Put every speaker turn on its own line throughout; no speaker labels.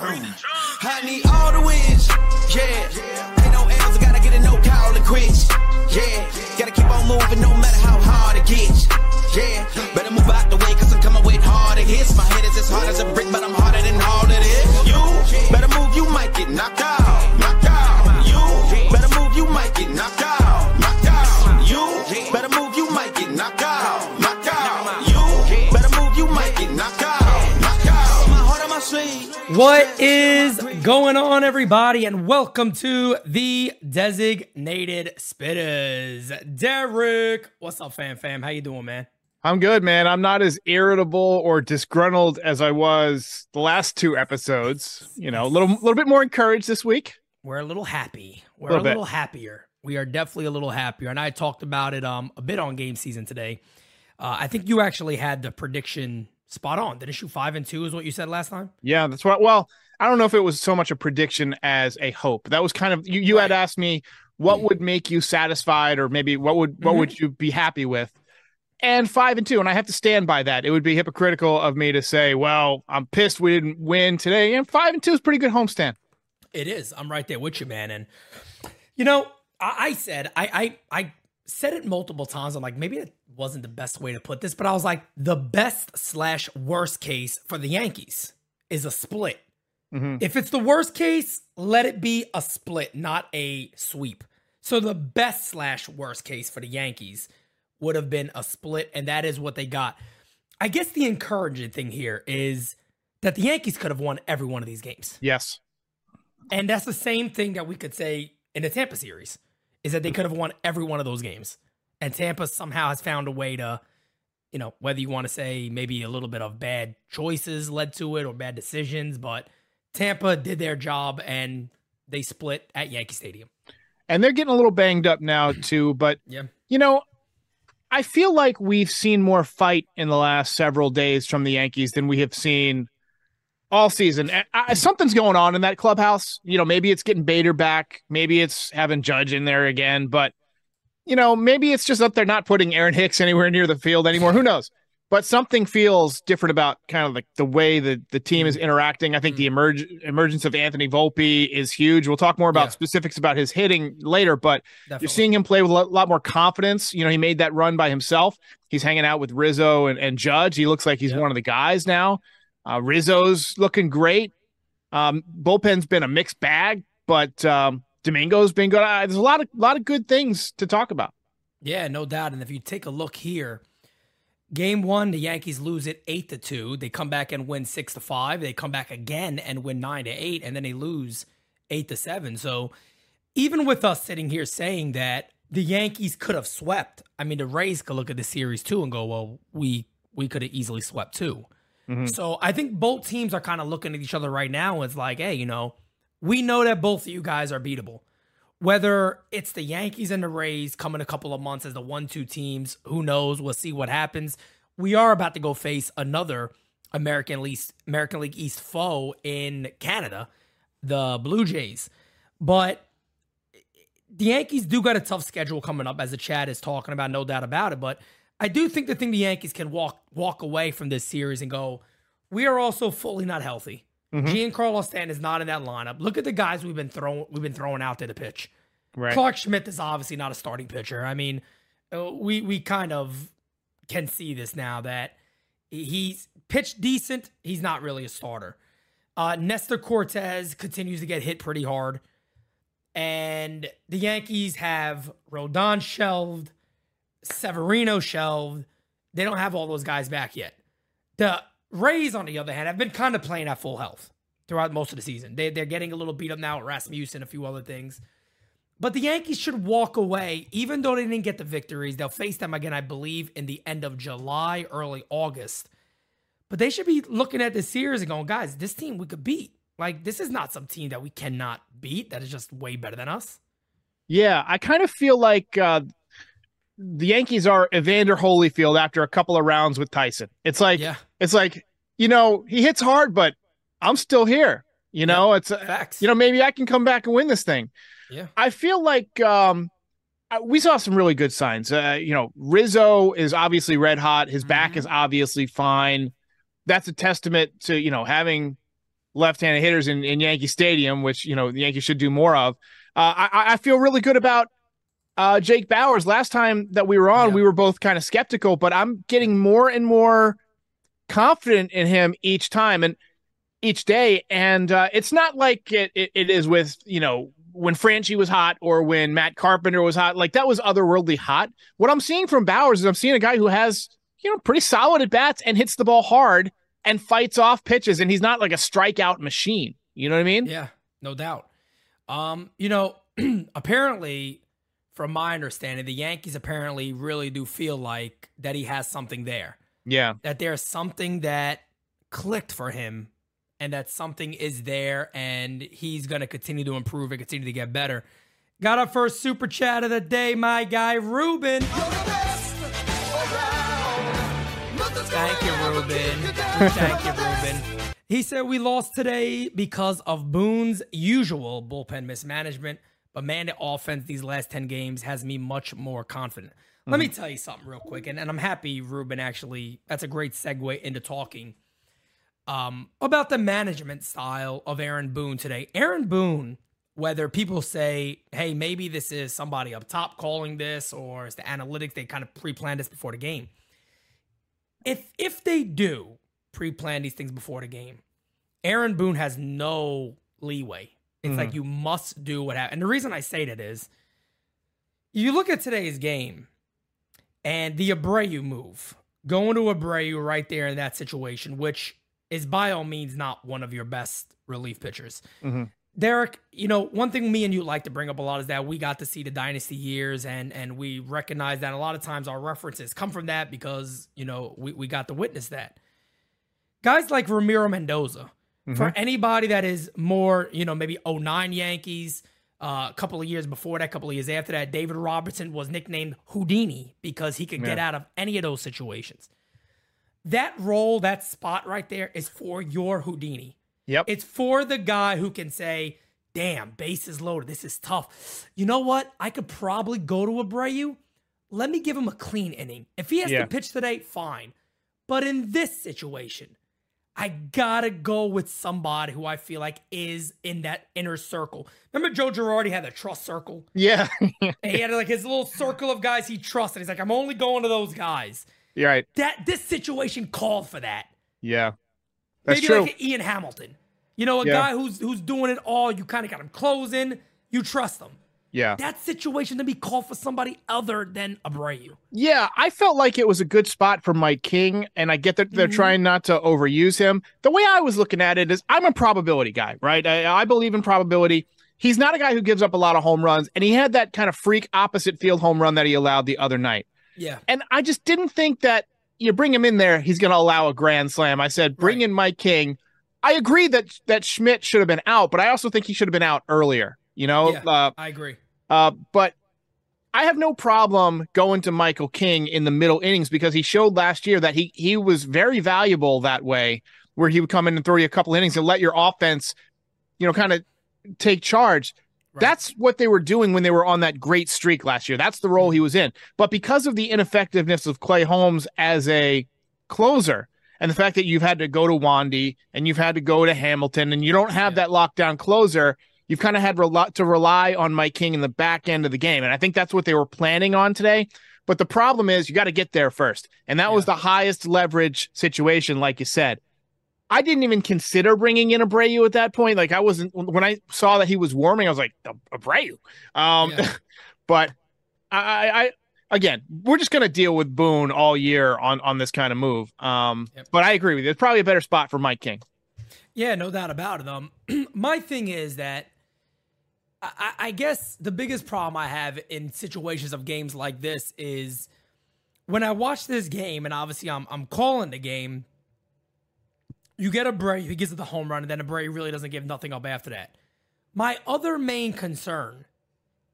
I need all the wins, yeah. Ain't no L's, I gotta get a no call quits, yeah. Gotta keep on moving no matter how hard it gets, yeah. Better move out the way, cause I'm coming with harder hits. My head is as hard as a brick, but I'm harder than all of this. You better move, you might get knocked out,
What is going on, everybody, and welcome to the Designated Spittaz. Derek, what's up, fam? Fam, how you doing, man?
I'm good, man. I'm not as irritable or disgruntled as I was the last two episodes. You know, a little, little bit more encouraged this week.
We're a little happy. We're
Little
a
bit.
little happier. We are definitely a little happier, and I talked about it um a bit on game season today. Uh, I think you actually had the prediction spot on. Didn't you? Five and two is what you said last time.
Yeah, that's what. Well, I don't know if it was so much a prediction as a hope. That was kind of you. You had asked me what would make you satisfied, or maybe what would what
Mhm.
would you be happy with. And five and two, and I have to stand by that. It would be hypocritical of me to say, "Well, I'm pissed we didn't win today." And five and two is pretty good homestand.
It is. I'm right there with you, man. And you know, I, I said I, I I said it multiple times. I'm like, maybe it wasn't the best way to put this, but I was like, the best slash worst case for the Yankees is a split.
Mhm.
If it's the worst case, let it be a split, not a sweep. So the best slash worst case for the Yankees would have been a split, and that is what they got. I guess the encouraging thing here is that the Yankees could have won every one of these games.
Yes.
And that's the same thing that we could say in the Tampa series is that they could have won every one of those games. And Tampa somehow has found a way to, you know, whether you want to say maybe a little bit of bad choices led to it or bad decisions, but Tampa did their job and they split at Yankee Stadium.
and they're getting a little banged up now too. But
Yeah.
you know, I feel like we've seen more fight in the last several days from the Yankees than we have seen all season. I, something's going on in that clubhouse. You know, maybe it's getting Bader back, maybe it's having Judge in there again, but you know, maybe it's just that they're not putting Aaron Hicks anywhere near the field anymore. Who knows? But something feels different about kind of like the way that the team is interacting. I think the mm-hmm. emerge, emergence of Anthony Volpe is huge. We'll talk more about
Yeah.
specifics about his hitting later, but
Definitely.
you're seeing him play with a lot, lot more confidence. You know, he made that run by himself. He's hanging out with Rizzo and, and Judge. He looks like he's
Yeah.
one of the guys now. Uh, Rizzo's looking great. Um, bullpen's been a mixed bag, but um, Domingo's been good. Uh, there's a lot of lot of good things to talk about.
Yeah, no doubt. And if you take a look here, game one, the Yankees lose it eight to two. They come back and win six to five. They come back again and win nine to eight, and then they lose eight to seven. So even with us sitting here saying that the Yankees could have swept, I mean the Rays could look at the series too and go, well, we we could have easily swept too. Mm-hmm. So I think both teams are kind of looking at each other right now. It's like, hey, you know, we know that both of you guys are beatable. Whether it's the Yankees and the Rays coming a couple of months as the one-two teams, who knows? We'll see what happens. We are about to go face another American League American League East foe in Canada, the Blue Jays. But the Yankees do got a tough schedule coming up, as the chat is talking about, no doubt about it. But I do think the thing the Yankees can walk walk away from this series and go, we are also fully not healthy. Giancarlo Stanton is not in that lineup. Look at the guys we've been throwing we've been throwing out there to pitch.
Right.
Clarke Schmidt is obviously not a starting pitcher. I mean, uh, we we kind of can see this now that he's pitched decent. He's not really a starter. Uh, Nestor Cortes continues to get hit pretty hard, and the Yankees have Rodon shelved, Severino shelved. They don't have all those guys back yet. The Rays, on the other hand, have been kind of playing at full health throughout most of the season. They, they're getting a little beat up now with Rasmussen, a few other things. But the Yankees should walk away, even though they didn't get the victories. They'll face them again, I believe, in the end of July, early August. But they should be looking at this series and going, guys, this team we could beat. Like, this is not some team that we cannot beat that is just way better than us.
Yeah, I kind of feel like uh, the Yankees are Evander Holyfield after a couple of rounds with Tyson. It's like
Yeah,
it's like you know he hits hard, but I'm still here. You know, it's uh,
facts.
you know maybe I can come back and win this thing.
Yeah.
I feel like um, we saw some really good signs. Uh, you know, Rizzo is obviously red hot. His back
Mhm.
is obviously fine. That's a testament to you know having left-handed hitters in, in Yankee Stadium, which you know the Yankees should do more of. Uh, I, I feel really good about uh, Jake Bauers. Last time that we were on,
Yeah.
we were both kind of skeptical, but I'm getting more and more confident in him each time and each day. And uh, it's not like it, it, it is with you know when Franchy was hot or when Matt Carpenter was hot. Like that was otherworldly hot. What I'm seeing from Bowers is I'm seeing a guy who has you know pretty solid at bats and hits the ball hard and fights off pitches, and he's not like a strikeout machine. You know what I mean?
Yeah, no doubt. Um, you know, apparently, from my understanding, the Yankees apparently really do feel like that he has something there.
Yeah.
That there's something that clicked for him and that something is there and he's going to continue to improve and continue to get better. Got our first super chat of the day, my guy Ruben. Thank you, Ruben. Thank you, Ruben. He said we lost today because of Boone's usual bullpen mismanagement, but man, offense these last 10 games has me much more confident. Let me tell you something real quick, and, and I'm happy, Ruben, actually, that's a great segue into talking um, about the management style of Aaron Boone today. Aaron Boone, whether people say, hey, maybe this is somebody up top calling this, or it's the analytics, they kind of pre planned this before the game. If if they do pre-plan these things before the game, Aaron Boone has no leeway. It's like you must do what happened. And the reason I say that is you look at today's game and the Abreu move, going to Abreu right there in that situation, which is by all means not one of your best relief pitchers.
Mhm.
Derek, you know, one thing me and you like to bring up a lot is that we got to see the dynasty years and and we recognize that a lot of times our references come from that because, you know, we, we got to witness that. Guys like Ramiro Mendoza, for anybody that is more, you know, maybe 09 Yankees, uh, a couple of years before that, a couple of years after that, David Robertson was nicknamed Houdini because he could get out of any of those situations. That role, that spot right there is for your Houdini.
Yep.
It's for the guy who can say, damn, base is loaded. This is tough. You know what? I could probably go to Abreu. Let me give him a clean inning. If he has
Yeah.
to pitch today, fine. But in this situation, I gotta go with somebody who I feel like is in that inner circle. Remember Joe Girardi had the trust circle?
yeah.
And he had like his little circle of guys he trusted. He's like, I'm only going to those guys.
You're right.
That this situation called for that.
Yeah. That's
Maybe
true.
like Ian Hamilton. You know, a
Yeah.
guy who's who's doing it all. You kind of got him closing. You trust him.
Yeah.
That situation to be called for somebody other than Abreu.
Yeah, I felt like it was a good spot for Mike King, and I get that they're
Mhm.
trying not to overuse him. The way I was looking at it is I'm a probability guy, right? I, I believe in probability. He's not a guy who gives up a lot of home runs, and he had that kind of freak opposite field home run that he allowed the other night.
Yeah.
And I just didn't think that you bring him in there, he's going to allow a grand slam. I said, bring
Right.
in Mike King. I agree that that Schmidt should have been out, but I also think he should have been out earlier. You know,
Yeah.
uh,
I agree.
uh, but I have no problem going to Michael King in the middle innings because he showed last year that he he was very valuable that way, where he would come in and throw you a couple innings and let your offense, you know, kind of take charge.
Right.
That's what they were doing when they were on that great streak last year. That's the role he was in. But because of the ineffectiveness of Clay Holmes as a closer and the fact that you've had to go to Wandy and you've had to go to Hamilton and you don't have
Yeah.
that lockdown closer, you've kind of had rel- to rely on Mike King in the back end of the game. And I think that's what they were planning on today. But the problem is you got to get there first. And that was the highest leverage situation, like you said. I didn't even consider bringing in Abreu at that point. Like I wasn't when I saw that he was warming, I was like Abreu. Um,
Yeah.
but I, I, again, we're just gonna deal with Boone all year on on this kind of move. Um,
Yep.
but I agree with you. It's probably a better spot for Mike King.
Yeah, no doubt about it. Um, my thing is that I, I guess the biggest problem I have in situations of games like this is when I watch this game, and obviously I'm I'm calling the game. You get Abreu, he gives it the home run, and then Abreu really doesn't give nothing up after that. My other main concern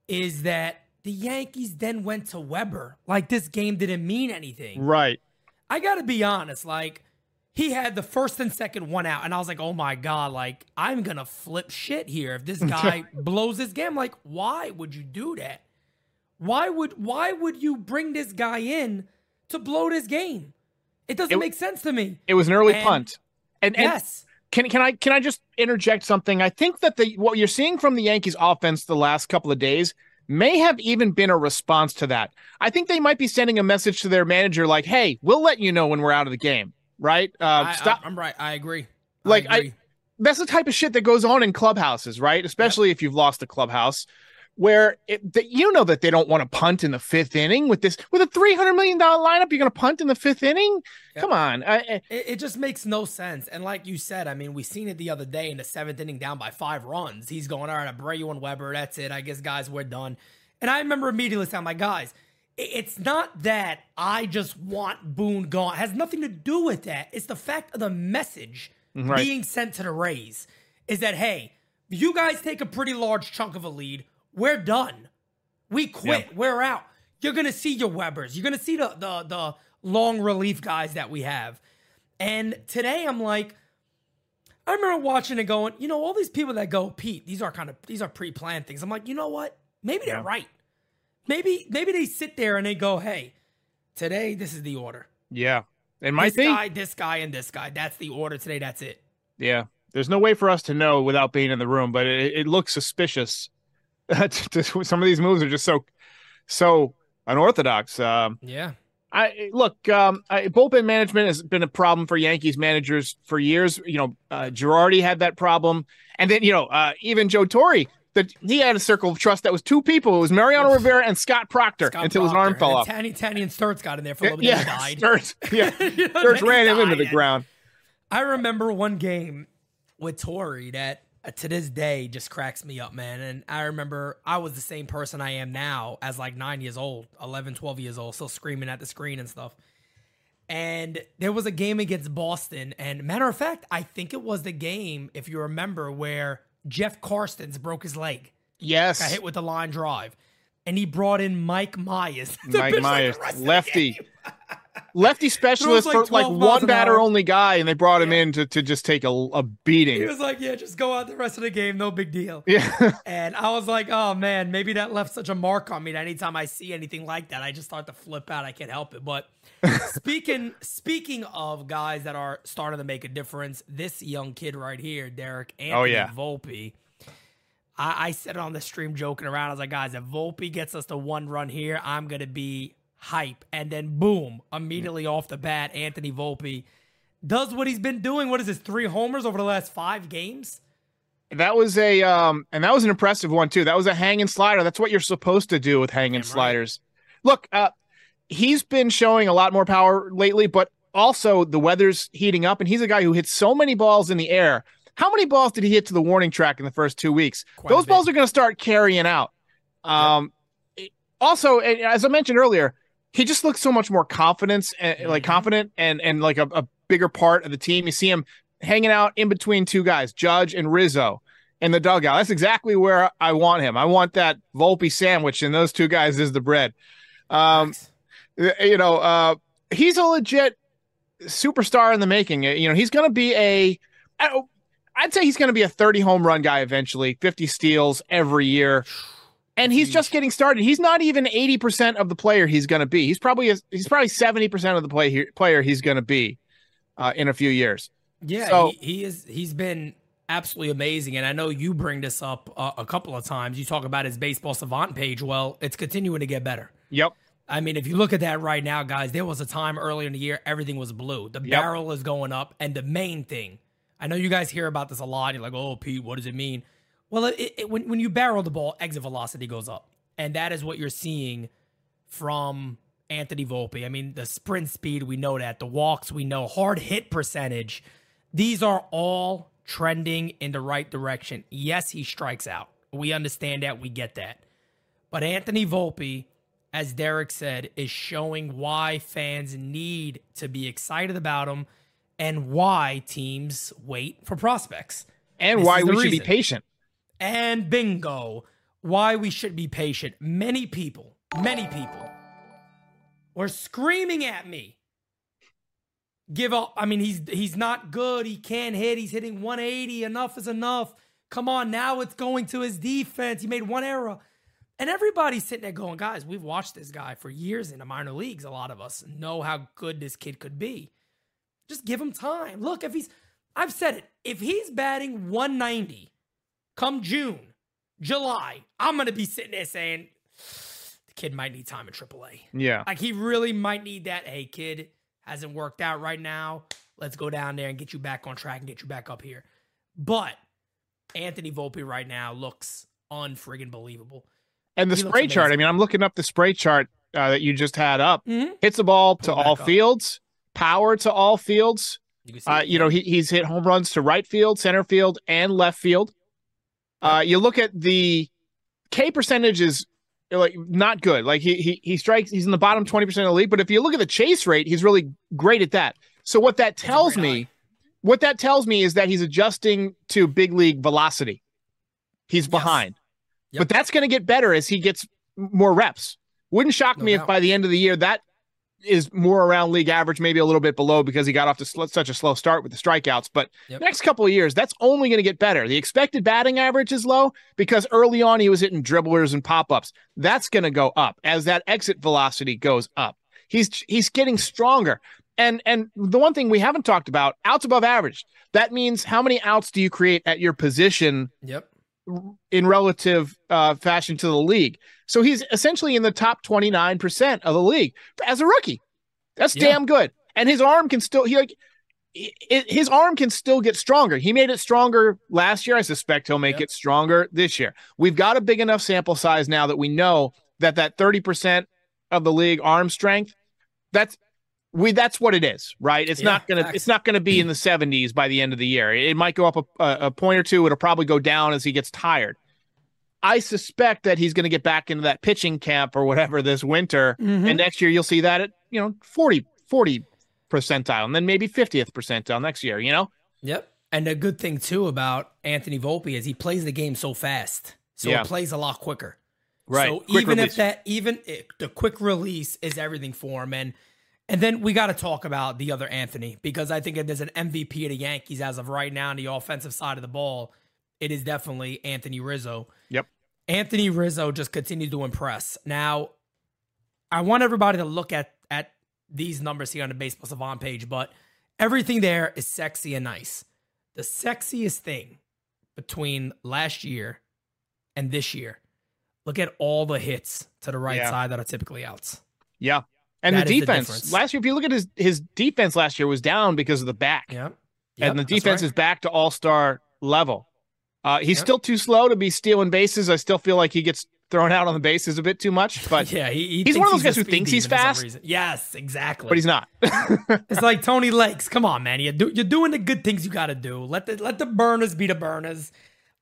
is that the Yankees then went to Weber. Like this game didn't mean anything.
Right.
I gotta be honest, like he had the first and second one out, and I was like, oh my god, like I'm gonna flip shit here if this guy blows this game. Like, why would you do that? Why would why would you bring this guy in to blow this game? It doesn't
It-
make sense to me.
It was an early
And-
punt. And, and
yes.
can can I can I just interject something? I think that the what you're seeing from the Yankees offense the last couple of days may have even been a response to that. I think they might be sending a message to their manager like, "Hey, we'll let you know when we're out of the game." Right?
Uh, I, stop. I, am right. I agree.
Like I, agree. I, that's the type of shit that goes on in clubhouses, right? Especially yep. if you've lost a clubhouse where it, the, you know that they don't want to punt in the fifth inning with this with a three hundred million dollar lineup. You're going to punt in the fifth inning? Yep. Come on, I,
it, it, just makes no sense. And like you said, I mean, we seen it the other day in the seventh inning, down by five runs. He's going all right, Abreu and Weber. That's it. I guess guys, we're done. And I remember immediately saying, "My guys." It's not that I just want Boone gone. It has nothing to do with that. It's the fact of the message mm-hmm. right. being sent to the Rays is that hey, you guys take a pretty large chunk of a lead we're done. We quit. Yep. We're out. You're gonna see your Webers. You're gonna see the the the long relief guys that we have. And today I'm like, I remember watching and going, you know, all these people that go, Pete, these are kind of these are pre-planned things. I'm like, you know what? Maybe they're right. Maybe maybe they sit there and they go, hey, today this is the order.
Yeah. It might
this
be
guy, this guy, and this guy. That's the order today. That's it.
Yeah. There's no way for us to know without being in the room, but it, it looks suspicious some of these moves are just so so unorthodox. Um,
yeah.
I look. Um, I, bullpen management has been a problem for Yankees managers for years. You know, uh, Girardi had that problem, and then you know, uh, even Joe Torre. That he had a circle of trust that was two people. It was Mariano Rivera and Scott Proctor
Scott
until
Proctor.
his arm fell
off. Tanny, Tanny, and Sturtze got in there for a little
bit.
Yeah, died. Sturtze.
Yeah, you know, Sturtze ran him into the ground.
I remember one game with Torre that uh, to this day just cracks me up, man. And I remember I was the same person I am now as like nine years old, 11, 12 years old, still screaming at the screen and stuff. And there was a game against Boston. And matter of fact, I think it was the game, if you remember, where Jeff Karstens broke his leg.
Yes.
Got hit with a line drive. And he brought in Mike Myers.
Mike Myers, lefty. lefty specialist like for like one batter only guy, and they brought him yeah. in to, to just take a, a beating.
He was like, "Yeah, just go out the rest of the game, no big deal."
Yeah,
and I was like, "Oh man, maybe that left such a mark on me that anytime I see anything like that, I just start to flip out. I can't help it." But speaking speaking of guys that are starting to make a difference, this young kid right here, Derek oh, Anthony oh, yeah. Volpe. I, I said it on the stream joking around. I was like, guys, if Volpe gets us to one run here, I'm gonna be hype, and then boom, immediately off the bat, Anthony Volpe does what he's been doing. What is this? Three homers over the last five games.
That was a um, and that was an impressive one too. That was a hanging slider. That's what you're supposed to do with hanging Damn sliders. Look, uh, he's been showing a lot more power lately, but also the weather's heating up, and he's a guy who hits so many balls in the air. How many balls did he hit to the warning track in the first two weeks? Quite Those balls are going to start carrying out. Um. Also, as I mentioned earlier, he just looks so much more confidence and mm-hmm. like confident and and like a, a, bigger part of the team. You see him hanging out in between two guys, Judge and Rizzo, in the dugout. That's exactly where I want him. I want that Volpe sandwich, and those two guys is the bread. Um, you know, uh, he's a legit superstar in the making. You know, he's going to be a. I'd say he's going to be a 30 home run guy eventually, 50 steals every year and he's just getting started. He's not even 80% of the player he's going to be. He's probably he's probably 70% of the play player he's going to be uh, in a few years.
Yeah, so, he, he, is he's been absolutely amazing and I know you bring this up uh, a couple of times. You talk about his baseball savant page. Well, it's continuing to get better.
Yep.
I mean, if you look at that right now, guys, there was a time earlier in the year everything was blue. The yep. barrel is going up and the main thing. I know you guys hear about this a lot. You're like, "Oh, Pete, what does it mean?" Well, it, it, when when you barrel the ball, exit velocity goes up, and that is what you're seeing from Anthony Volpe. I mean, the sprint speed, we know that. The walks, we know. Hard hit percentage. These are all trending in the right direction. Yes, he strikes out. We understand that. We get that. But Anthony Volpe, as Derek said, is showing why fans need to be excited about him and why teams wait for prospects.
And this why we should be patient.
And bingo, why we should be patient. Many people, many people were screaming at me. Give up. I mean, he's he's not good. He can't hit. He's hitting 180. Enough is enough. Come on, now it's going to his defense. He made one error. And everybody's sitting there going, guys, we've watched this guy for years in the minor leagues. A lot of us know how good this kid could be. Just give him time. Look, if he's I've said it. If he's batting 190 come June, July, I'm going to be sitting there saying, the kid might need time in AAA.
Yeah.
Like he really might need that. Hey, kid, hasn't worked out right now. Let's go down there and get you back on track and get you back up here. But Anthony Volpe right now looks unfriggin' believable.
And the
He
spray chart. I mean, I'm looking up the spray chart uh, that you just had up.
Mhm.
Hits the ball to
Pull back
all
up.
fields, power to all fields.
You
Uh, you know, he, he's hit home runs to right field, center field, and left field. Uh, you look at the K percentage is like not good. Like he he he strikes. He's in the bottom twenty percent of the league. But if you look at the chase rate, he's really great at that. So what that tells me,
eye.
what that tells me is that he's adjusting to big league velocity. He's
Yes.
behind,
Yep.
but that's going to get better as he gets more reps. Wouldn't shock
No
me if by the end of the year that is more around league average, maybe a little bit below because he got off to sl- such a slow start with the strikeouts. But
Yep.
the next couple of years, that's only going to get better. The expected batting average is low because early on he was hitting dribblers and pop ups. That's going to go up as that exit velocity goes up. He's he's getting stronger. And and the one thing we haven't talked about, outs above average. That means how many outs do you create at your position
Yep.
In relative uh, fashion to the league. So he's essentially in the top 29% of the league as a rookie. That's
Yeah.
damn good. And his arm can still he like his arm can still get stronger. He made it stronger last year. I suspect he'll make
Yep.
it stronger this year. We've got a big enough sample size now that we know that that 30% of the league arm strength that's we that's what it is, right? It's
Yeah,
not gonna
facts.
it's not gonna be in the 70s by the end of the year. It might go up a, a, point or two. It'll probably go down as he gets tired. I suspect that he's going to get back into that pitching camp or whatever this winter,
Mhm.
and next year you'll see that at you know 40 40 percentile, and then maybe 50th percentile next year. You know,
Yep. And a good thing too about Anthony Volpe is he plays the game so fast, so
Yeah.
it plays a lot quicker.
Right.
So
Quick
even
release.
if that, even it, the quick release is everything for him, and and then we got to talk about the other Anthony because I think if there's an MVP of the Yankees as of right now on the offensive side of the ball, it is definitely Anthony Rizzo.
Yep.
Anthony Rizzo just continues to impress. Now, I want everybody to look at at these numbers here on the Baseball Savant page, but everything there is sexy and nice. The sexiest thing between last year and this year, look at all the hits to the right
Yeah.
side that are typically outs.
yeah. And
That
the
is the
defense last year, if you look at his his defense last year was down because of the back,
Yeah.
and the defense is back to all star level. Uh, he's
Yep.
still too slow to be stealing bases. I still feel like he gets thrown out on the bases a bit too much, but
yeah, he, he
he's one of those guys who thinks he's
demon for some
fast.
Yes, exactly.
but he's not.
It's like Tony Lakes. Come on, man. You do, you're doing the good things you got to do. Let the let the burners be the burners.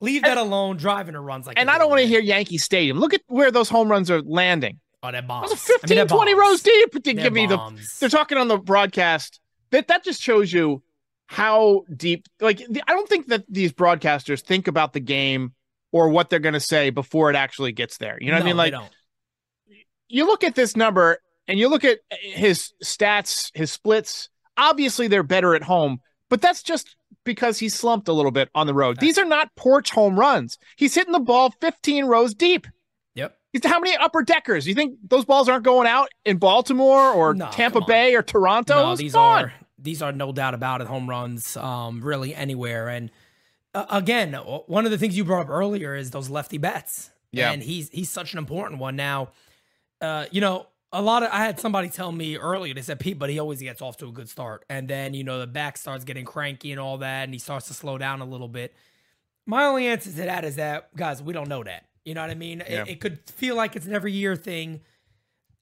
Leave that alone. Driving the runs like.
and I don't want to hear Yankee Stadium. Look at where those home runs are landing.
Oh, that bombs.
Are 15,
I mean, they're
20
bombs.
rows deep. To
They're
give me the they're talking on the broadcast. That that just shows you how deep. Like the, I don't think that these broadcasters think about the game or what they're going to say before it actually gets there. You know what I
No,
mean? Like you look at this number and you look at his stats, his splits. Obviously, they're better at home, but that's just because he slumped a little bit on the road. These are not porch home runs. He's hitting the ball 15 rows deep. How many upper deckers? You think those balls aren't going out in Baltimore or
No,
Tampa. Bay or Toronto?
No, these
gone.
are these are no doubt about it. Home runs, um, really anywhere. And uh, again, one of the things you brought up earlier is those lefty bats.
Yeah.
and he's he's such an important one now. Uh, you know, a lot of I had somebody tell me earlier. They said Pete, but he always gets off to a good start, and then you know the back starts getting cranky and all that, and he starts to slow down a little bit. My only answer to that is that guys, we don't know that. You know what I mean? It- It, could feel like it's an every year thing.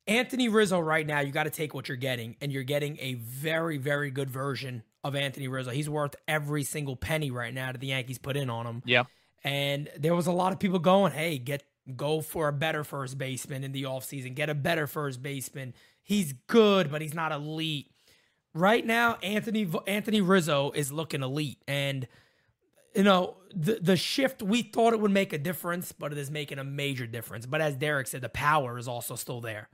Anthony Rizzo right now, you got to take what you're getting, and you're getting a very, very good version of Anthony Rizzo. He's worth every single penny right now that the Yankees put in on him.
Yeah.
And there was a lot of people going, hey, get go for a better first baseman in the offseason. Get a better first baseman. He's good, but he's not elite. Right now, Anthony Anthony Rizzo is looking elite. And you know, the the shift we thought it would make a difference, but it is making a major difference. But as Derek said, the power is also still there.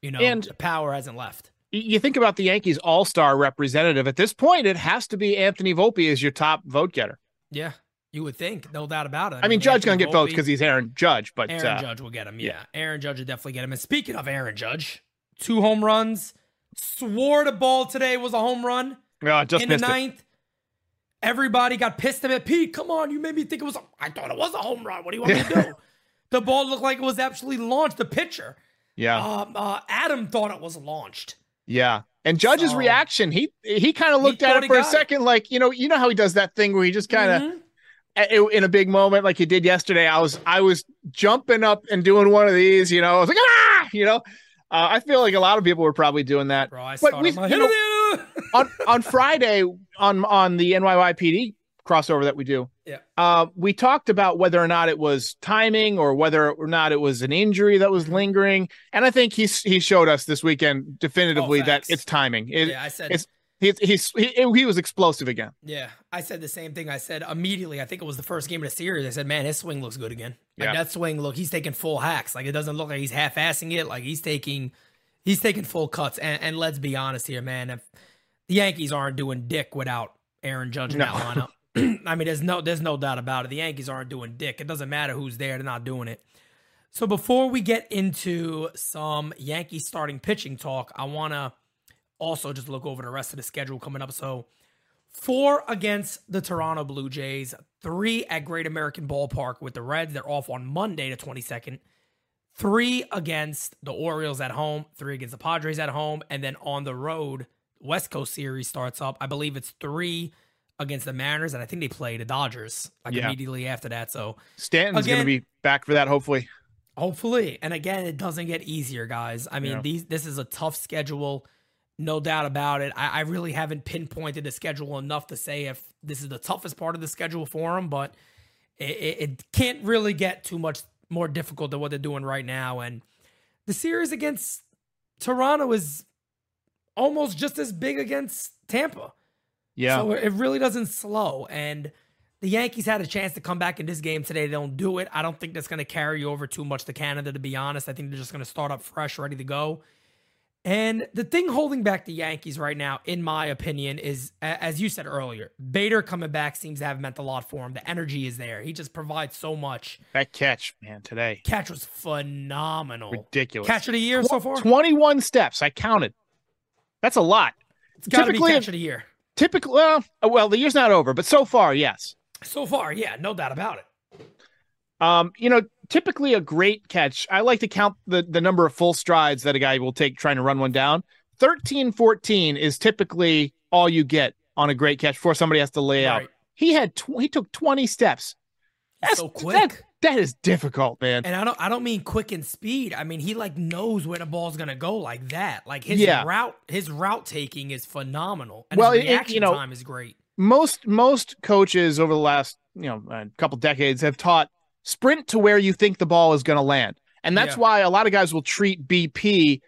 You know,
And-
the power hasn't left.
You think about the Yankees All Star representative at this point, it has to be Anthony Volpe as your top vote getter.
Yeah. You would think, no doubt about it.
I mean, Judge gonna
Anthony
get votes because he's Aaron Judge, but
Aaron
uh,
Judge will get him.
yeah.
Yeah. Aaron Judge will definitely get him. And speaking of Aaron Judge, two home runs. Swore the ball today was a home run
no, just
in the
missed it.
Everybody got pissed at Pete, come on, you made me think it was. A, I thought it was a home run. What do you want me to do? the ball looked like it was actually launched. The pitcher,
Yeah.
um, uh, Adam thought it was launched.
Yeah. And Judge's
So-
reaction, he he kind of looked at it for a
got it.
second, like you know, you know how he does that thing where he just kind of
Mhm.
in a big moment, like he did yesterday. I was I was jumping up and doing one of these, you know. I was like, ah, you know. Uh, I feel like a lot of people were probably doing that
Bro, I
But we- you on on Friday on on the NYYPD crossover that we do.
Yeah.
Uh, we talked about whether or not it was timing or whether or not it was an injury that was lingering, and I think he's he showed us this weekend definitively that it's timing. It,
yeah, I said
it's- He's he's he, he was explosive again.
Yeah, I said the same thing. I said immediately. I think it was the first game of the series. I said, "Man, his swing looks good again. Like
Yeah.
that swing, look, he's taking full hacks. Like it doesn't look like he's half-assing it. Like he's taking, he's taking full cuts. And, and let's be honest here, man. If the Yankees aren't doing dick without Aaron Judge in
No.
that lineup, I mean, there's no, there's no doubt about it. The Yankees aren't doing dick. It doesn't matter who's there; they're not doing it. So before we get into some Yankee starting pitching talk, I want to also just look over the rest of the schedule coming up. So four against the Toronto Blue Jays, three at Great American Ballpark with the Reds. They're off on Monday, the 22nd. Three against the Orioles at home, three against the Padres at home, and then on the road, West Coast series starts up. I believe it's three against the Mariners, and I think they play the Dodgers like
Yeah.
immediately after that. So
Stanton's going to be back for that, hopefully.
Hopefully. And again, it doesn't get easier, guys. I mean,
Yeah.
these this is a tough schedule, no doubt about it. I, I really haven't pinpointed the schedule enough to say if this is the toughest part of the schedule for them, but it, it, it can't really get too much more difficult than what they're doing right now. And the series against Toronto is almost just as big against Tampa.
Yeah.
So it really doesn't slow. And the Yankees had a chance to come back in this game today. They don't do it. I don't think that's going to carry over too much to Canada, to be honest. I think they're just going to start up fresh, ready to go. And the thing holding back the Yankees right now, in my opinion, is as you said earlier, Bader coming back seems to have meant a lot for him. The energy is there. He just provides so much.
that catch, man, today.
Catch was phenomenal.
Ridiculous.
Catch of the year so far?
21 steps. I counted. That's a lot.
It's got to be
typically-
catch of the year.
Typically, well, uh, well, the year's not over, but so far, yes.
So far, yeah, no doubt about it.
Um, you know, typically a great catch. I like to count the the number of full strides that a guy will take trying to run one down. 13, 14 is typically all you get on a great catch before somebody has to lay out.
Right.
He had tw- he took 20 steps. That's
so quick.
That, that is difficult, man.
And I don't I don't mean quick and speed. I mean he like knows where the ball's gonna go like that. Like his
Yeah.
route his route taking is phenomenal. And
Well,
his
it- it- you know-
time is great.
most most coaches over the last you know a couple decades have taught sprint to where you think the ball is going to land and that's
Yeah.
why a lot of guys will treat bp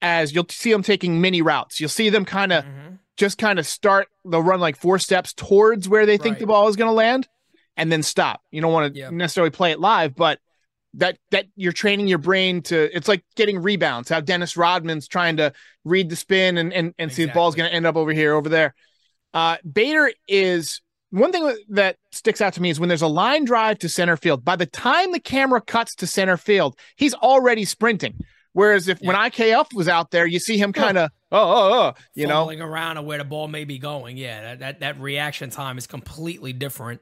as you'll see them taking mini routes you'll see them kind of
Mhm.
just kind of start they'll run like four steps towards where they think
Right.
the ball is going to land and then stop you don't want to
Yeah.
necessarily play it live but that that you're training your brain to it's like getting rebounds how dennis rodman's trying to read the spin and and, and see the ball's going to end up over here over there uh, Bader is one thing that sticks out to me is when there's a line drive to center field. By the time the camera cuts to center field, he's already sprinting. Whereas if when IKF was out there, you see him kind of oh oh oh, you know,
Fumbling around and where the ball may be going. Yeah, that that, that reaction time is completely different.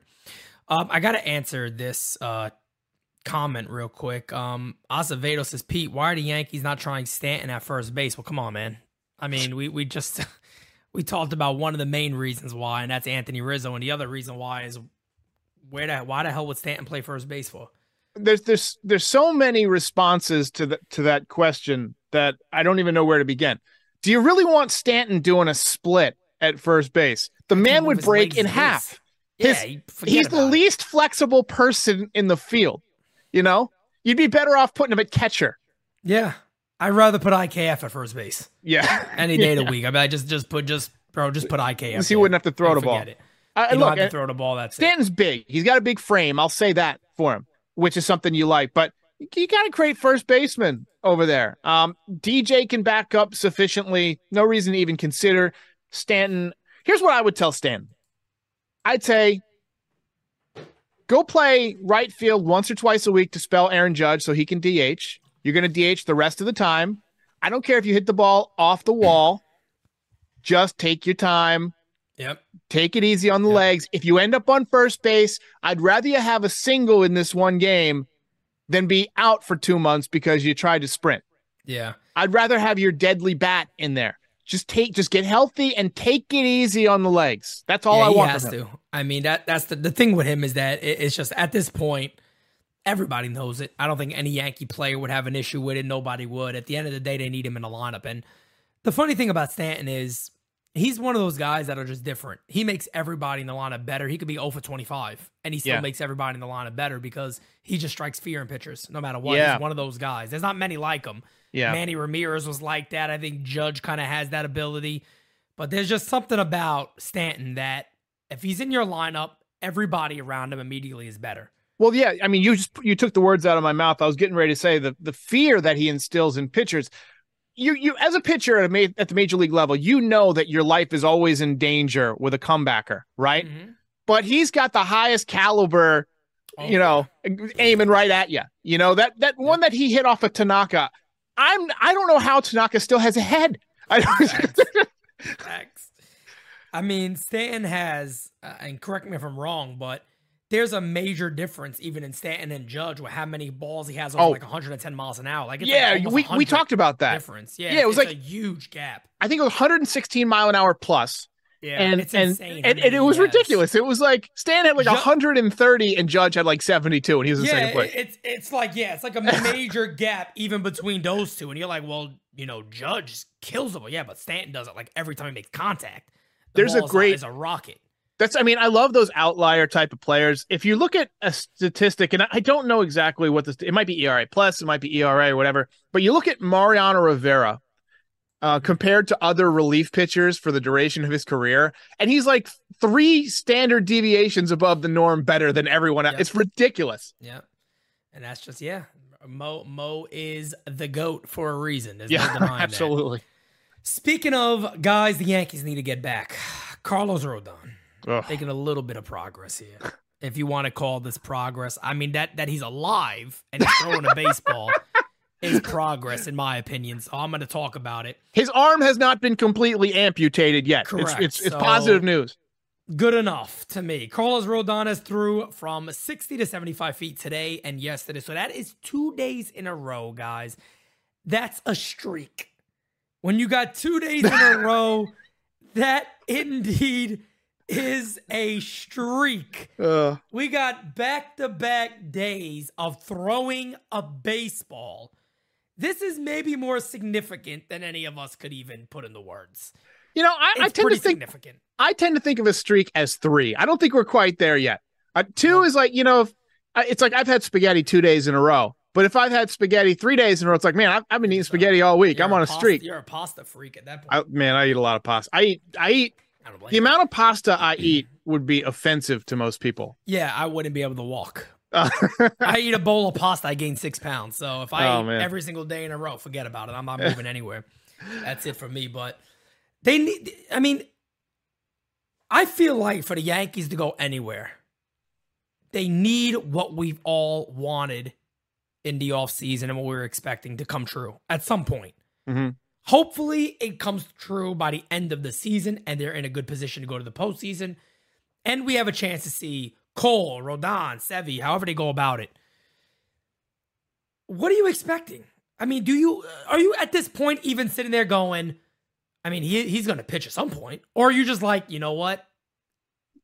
Um, I gotta answer this uh comment real quick. Um Acevedo says, Pete, why are the Yankees not trying Stanton at first base? Well, come on, man. I mean, we we just we talked about one of the main reasons why, and that's Anthony Rizzo, and the other reason why is where the why the hell would Stanton play first base for?
there's there's there's so many responses to the, to that question that I don't even know where to begin. Do you really want Stanton doing a split at first base? The man would break in half.
Yeah,
His-
forget
He's the
it.
least flexible person in the field. You know, you'd be better off putting him at catcher.
Yeah, I'd rather put IKF at first base.
Yeah,
any day of the week. I mean, I just just put just bro, just put IKF.
he wouldn't have to throw the ball.
It.
Uh,
You
look,
don't have
uh,
to throw the ball. That's it.
Stanton's big. He's got a big frame. I'll say that for him, which is something you like. But you got a great first baseman over there. Um, DJ can back up sufficiently. No reason to even consider Stanton. Here's what I would tell Stanton. I'd say go play right field once or twice a week to spell Aaron Judge so he can DH. You're going to DH the rest of the time. I don't care if you hit the ball off the wall. Just take your time
Yep.
Take it easy on the
Yep.
legs. If you end up on first base, I'd rather you have a single in this one game than be out for two months because you tried to sprint.
Yeah.
I'd rather have your deadly bat in there. Just take, just get healthy and take it easy on the legs. That's all
yeah,
I
he
want
has
from him.
to. I mean, that that's the, the thing with him is that it, it's just at this point, everybody knows it. I don't think any Yankee player would have an issue with it. Nobody would. At the end of the day, they need him in the lineup. And the funny thing about Stanton is he's one of those guys that are just different. He makes everybody in the lineup better. He could be 0 for 25, and he still
Yeah.
makes everybody in the lineup better because he just strikes fear in pitchers no matter what.
Yeah.
He's one of those guys. There's not many like him.
Yeah.
Manny Ramirez was like that. I think Judge kind of has that ability. But there's just something about Stanton that if he's in your lineup, everybody around him immediately is better.
Well, yeah. I mean, you just you took the words out of my mouth. I was getting ready to say the the fear that he instills in pitchers. You you as a pitcher at a ma- at the major league level, you know that your life is always in danger with a comebacker, right?
Mhm.
But he's got the highest caliber,
Oh,
you know, aiming right at you. You know that that one that he hit off of Tanaka. I'm I don't know how Tanaka still has a head. I don't,
Facts. I mean, Stanton has, uh, and correct me if I'm wrong, but there's a major difference even in Stanton and Judge with how many balls he has over
Oh.
like 110 miles an hour. Like, it's
yeah,
like
we we talked about that.
difference. Yeah,
Yeah, it was like-
a huge gap.
I think it was 116 mile an hour plus.
Yeah,
and
it's
and,
insane.
and, and it was
has.
ridiculous. It was like Stan had like
Ju-
130 and Judge had like 72, and he was in
Yeah,
second place.
it's it's like yeah, it's like a major gap even between those two, and you're like, well, you know, Judge kills him, yeah, but Stanton does it like every time he makes contact. The
There's a great-
is a rocket.
That's I mean, I love those outlier type of players. If you look at a statistic, and I- don't know exactly what this it might be ERA plus, it might be ERA or whatever, but you look at Mariano Rivera uh, compared to other relief pitchers for the duration of his career, and he's like three standard deviations above the norm better than everyone else.
Yep.
It's ridiculous.
Yeah. And that's just yeah. Mo Mo is the goat for a reason. There's no
Yeah,
denying that. Speaking of guys, the Yankees need to get back. Carlos Rodon
Ugh.
making a little bit of progress here. If you want to call this progress, I mean that that he's alive and he's throwing a baseball is progress in my opinion. So I'm going to talk about it.
His arm has not been completely amputated yet.
Correct.
It's it's, it's
So-
positive news.
good enough to me. Carlos Rodon has threw from 60 to 75 feet today and yesterday. So that is two days in a row, guys. That's a streak. When you got two days in a row, that indeed is a streak.
Uh,
We got back to back days of throwing a baseball. This is maybe more significant than any of us could even put in the words.
you know, I, I tend to think
significant.
I tend to think of a streak as three. I don't think we're quite there yet. Uh, two is like you know, if, uh, it's like I've had spaghetti two days in a row. But if I've had spaghetti three days in a row, it's like man, I've, I've been eating spaghetti all week.
You're
I'm on a
pasta-
streak.
You're a pasta freak at that point.
I, man, I eat a lot of pasta. I eat. I eat
I
the
you.
amount of pasta I eat would be offensive to most people.
Yeah, I wouldn't be able to walk. I eat a bowl of pasta, I gain six pounds. So if I
Oh,
eat
man.
every single day in a row, forget about it. I'm not moving anywhere. That's it for me. But they need. I mean, I feel like for the Yankees to go anywhere, they need what we've all wanted in the offseason and what we were expecting to come true at some point.
Mhm.
Hopefully, it comes true by the end of the season and they're in a good position to go to the postseason. And we have a chance to see Cole, Rodon, Sevi, however they go about it. What are you expecting? I mean, do you are you at this point even sitting there going, I mean, he he's going to pitch at some point, or are you just like, you know what?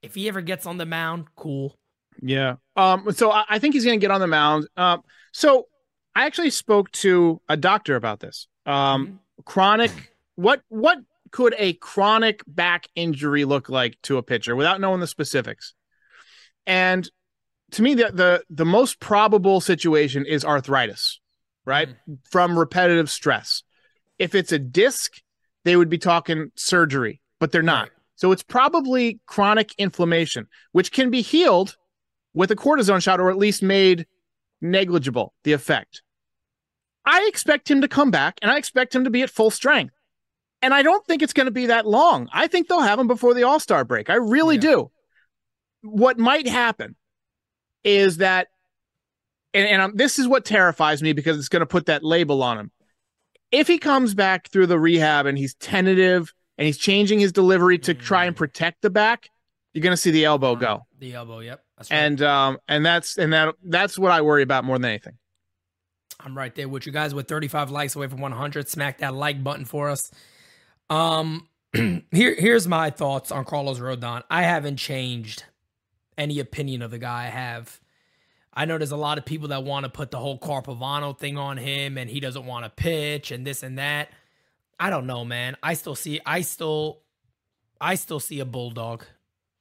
If he ever gets on the mound, cool.
Yeah. Um. So I, I think he's going to get on the mound. Um. So I actually spoke to a doctor about this. Um. Chronic. What What could a chronic back injury look like to a pitcher without knowing the specifics? And to me, the the the most probable situation is arthritis, right, from repetitive stress. If it's a disc, they would be talking surgery, but they're not. So it's probably chronic inflammation, which can be healed with a cortisone shot or at least made negligible, the effect. I expect him to come back and I expect him to be at full strength. And I don't think it's going to be that long. I think they'll have him before the All Star break. I really
Yeah.
do. What might happen is that, and, and um, this is what terrifies me because it's going to put that label on him. If he comes back through the rehab and he's tentative and he's changing his delivery to try and
Mm.
protect the back, you're going to see the elbow go.
The elbow, yep. That's right.
And um and that's and that that's what I worry about more than anything.
I'm right there with you guys with 35 likes away from 100. Smack that like button for us. Um, here here's my thoughts on Carlos Rodon. I haven't changed any opinion of the guy I have. I know there's a lot of people that want to put the whole Carpovano thing on him and he doesn't want to pitch and this and that. I don't know, man. I still see I still I still see a bulldog.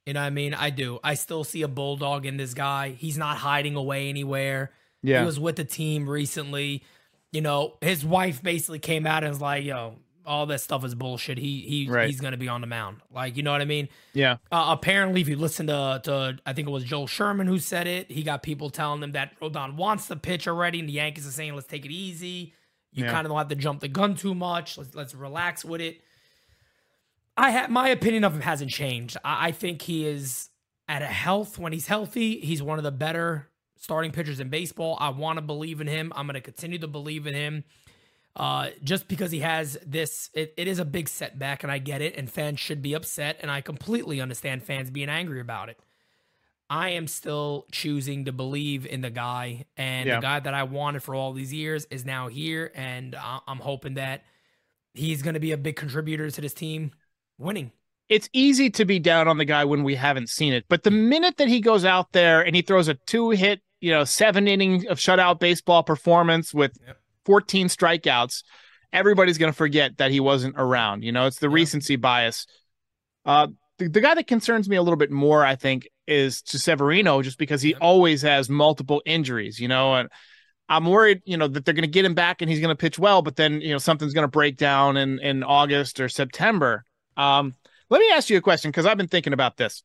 You know what I mean? I do. I still see a bulldog in this guy. He's not hiding away anywhere. Yeah. He was with the team recently. You know, his wife basically came out and was like, "Yo, all that stuff is bullshit. He he
Right.
he's gonna be on the mound." Like, you know what I mean?
yeah.
Uh, apparently, if you listen to to I think it was Joel Sherman who said it, he got people telling him that Rodon wants the pitch already, and the Yankees are saying, "Let's take it easy. You
Yeah.
kind of don't have to jump the gun too much. Let's let's relax with it." I have my opinion of him hasn't changed. I, I think he is at a health when he's healthy. He's one of the better starting pitchers in baseball. I want to believe in him. I'm going to continue to believe in him. Uh, just because he has this, it, it is a big setback, and I get it, and fans should be upset, and I completely understand fans being angry about it. I am still choosing to believe in the guy, and
Yeah.
the guy that I wanted for all these years is now here, and I- I'm hoping that he's going to be a big contributor to this team winning.
It's easy to be down on the guy when we haven't seen it, but the minute that he goes out there and he throws a two hit, you know, seven inning of shutout baseball performance with
Yep.
14 strikeouts, everybody's going to forget that he wasn't around. You know, it's the
Yeah.
recency bias. Uh, the, the guy that concerns me a little bit more, I think, is to Severino, just because he
Yep.
always has multiple injuries, you know, and I'm worried, you know, that they're going to get him back and he's going to pitch well, but then, you know, something's going to break down in, in August or September. Um, let me ask you a question because I've been thinking about this.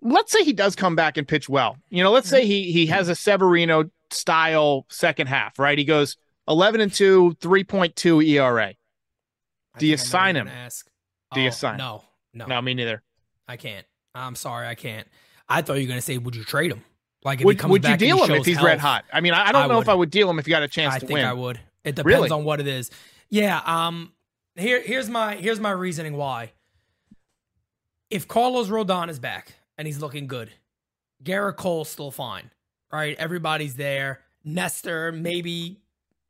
Let's say he does come back and pitch well. You know, let's say he he has a Severino style second half, right? He goes 11 and 2, 3.2 ERA.
I
Do you
think I what
sign him?
Ask.
Do you
Oh,
sign?
No, no,
No, me neither.
I can't. I'm sorry, I can't. I thought you were gonna say, would you trade him? Like, if he
Would, would you deal him if he's red hot? I mean, I, I don't
I
know if. I would deal him if he got a chance
I
to
think
win.
I would. It depends
Really?
on what it is. Yeah. Um. Here, here's my here's my reasoning why. If Carlos Rodon is back and he's looking good, Gerrit Cole's still fine, right? Everybody's there. Nestor maybe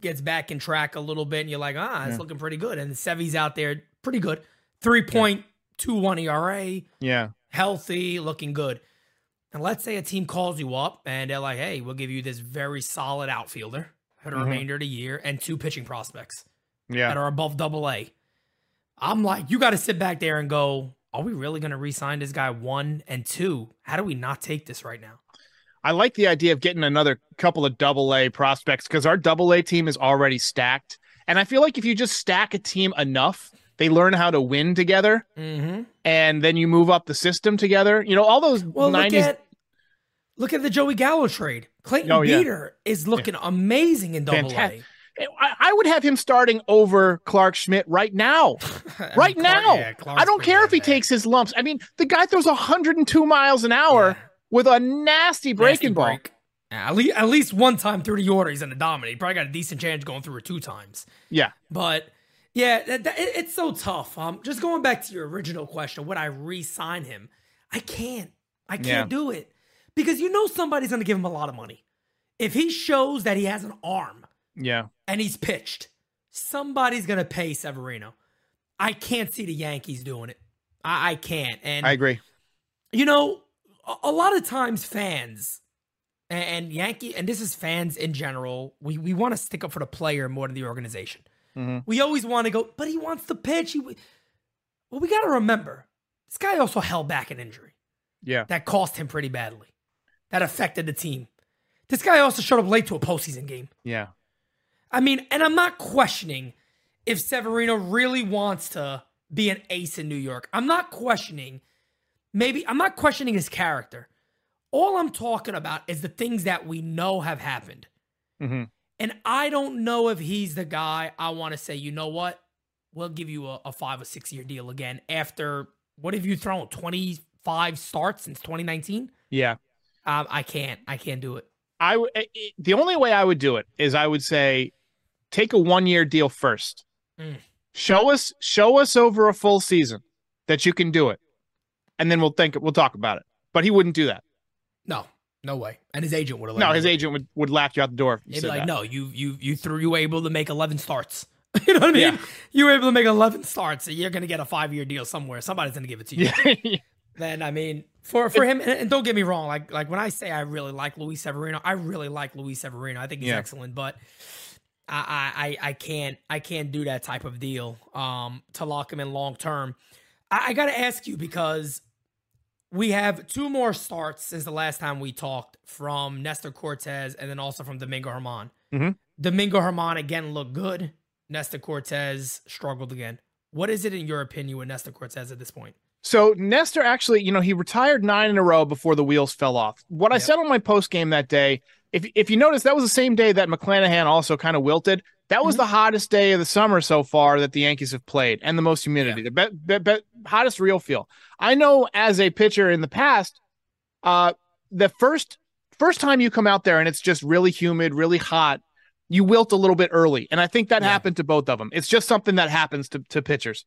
gets back in track a little bit, and you're like, ah, it's
Yeah.
looking pretty good. And Sevy's out there, pretty good, three point two one ERA
Yeah.
healthy, looking good. And let's say a team calls you up and they're like, hey, we'll give you this very solid outfielder for the
Mhm.
remainder of the year and two pitching prospects that are above double A. I'm like, you got to sit back there and go, are we really going to re sign this guy? One and two. How do we not take this right now?
I like the idea of getting another couple of double A prospects because our double A team is already stacked. And I feel like if you just stack a team enough, they learn how to win together
Mm-hmm.
and then you move up the system together. You know, all those
Well,
90s.
look at look at the Joey Gallo trade. Clayton
Oh, yeah.
Beeter is looking amazing in double
Fantastic.
A.
I, I would have him starting over Clarke Schmidt right now. Right
Clark-
now.
yeah,
I don't care if he
bad.
takes his lumps. I mean, the guy throws 102 miles an hour
Yeah.
with a nasty breaking ball.
break. Yeah, at, least, at least one time through the order, he's going to dominate. He probably got a decent chance going through it two times.
Yeah.
But yeah, that, that- it- it's so tough. Um, just going back to your original question, would I re-sign him? I can't. I can't do it because you know somebody's going to give him a lot of money. If he shows that he has an arm
Yeah.
And he's pitched, somebody's going to pay Severino. I can't see the Yankees doing it. I, I can't. And
I agree.
you know, a, a lot of times fans and, and Yankee, and this is fans in general, we, we want to stick up for the player more than the organization.
Mhm.
We always want to go, but he wants to pitch. He, well, we got to remember, this guy also held back an injury
Yeah.
that cost him pretty badly, that affected the team. This guy also showed up late to a postseason game.
Yeah.
I mean, and I'm not questioning if Severino really wants to be an ace in New York. I'm not questioning, maybe, I'm not questioning his character. All I'm talking about is the things that we know have happened.
Mhm.
And I don't know if he's the guy I want to say, you know what? We'll give you a, a five or six year deal again after what have you thrown? 25 starts since 2019?
Yeah.
Um, I can't. I can't do it.
I w- i- i- the only way I would do it is I would say take a one year deal first.
Mm.
Show us, show us over a full season that you can do it, and then we'll think we'll talk about it. But he wouldn't do that.
No, no way. And his agent would have.
No, his agent would, would laugh you out the door.
He'd be like, that. no, you you you threw you were able to make eleven starts. you know what I mean? Yeah. You were able to make eleven starts. So you're gonna get a five year deal somewhere. Somebody's gonna give it to you. Yeah. then I mean, for for him, and, don't get me wrong, like like when I say I really like Luis Severino, I really like Luis Severino. I think he's yeah. excellent, but I, I I can't I can't do that type of deal um to lock him in long term. I, I got to ask you because we have two more starts since the last time we talked from Nestor Cortes and then also from Domingo Germán. Mm-hmm. Domingo Germán again looked good. Nestor Cortes struggled again. What is it in your opinion with Nestor Cortes at this point?
So Nestor actually, you know, he retired nine in a row before the wheels fell off. What yep. I said on my post game that day if if you notice, that was the same day that McClanahan also kind of wilted. That was mm-hmm. the hottest day of the summer so far that the Yankees have played, and the most humidity, yeah. the be, be, be, hottest real feel. I know as a pitcher in the past, uh, the first first time you come out there and it's just really humid, really hot, you wilt a little bit early, and I think that yeah. happened to both of them. It's just something that happens to to pitchers.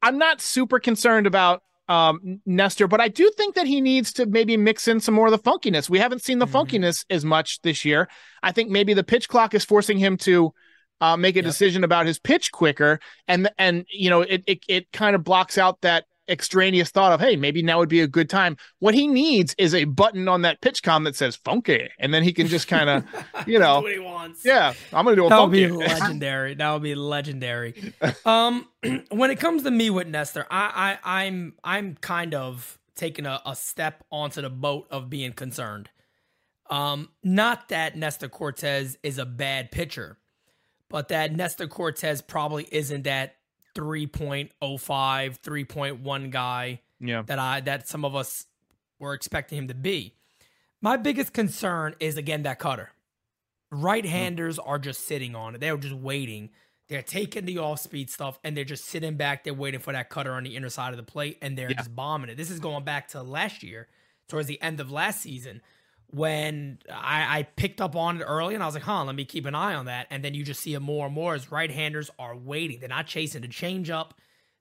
I'm not super concerned about um, Nestor, but I do think that he needs to maybe mix in some more of the funkiness. We haven't seen the mm-hmm. funkiness as much this year. I think maybe the pitch clock is forcing him to uh, make a yep. decision about his pitch quicker, and and you know it, it it kind of blocks out that extraneous thought of, hey, maybe now would be a good time. What he needs is a button on that PitchCom that says funky, and then he can just kind of, you know,
what he wants.
Yeah, I'm gonna do a
that
funky.
would be legendary. that would be legendary. um, when it comes to me with Nestor, I, I I'm I'm kind of taking a, a step onto the boat of being concerned. Um, not that Nestor Cortes is a bad pitcher, but that Nestor Cortes probably isn't that 3.05, 3.1 guy
yeah.
that I that some of us were expecting him to be. My biggest concern is again that cutter. Right-handers mm. are just sitting on it. They're just waiting. They're taking the off-speed stuff and they're just sitting back. They're waiting for that cutter on the inner side of the plate and they're yeah. just bombing it. This is going back to last year, towards the end of last season, when I, I, picked up on it early and I was like, huh, let me keep an eye on that. And then you just see it more and more as right handers are waiting. They're not chasing the changeup.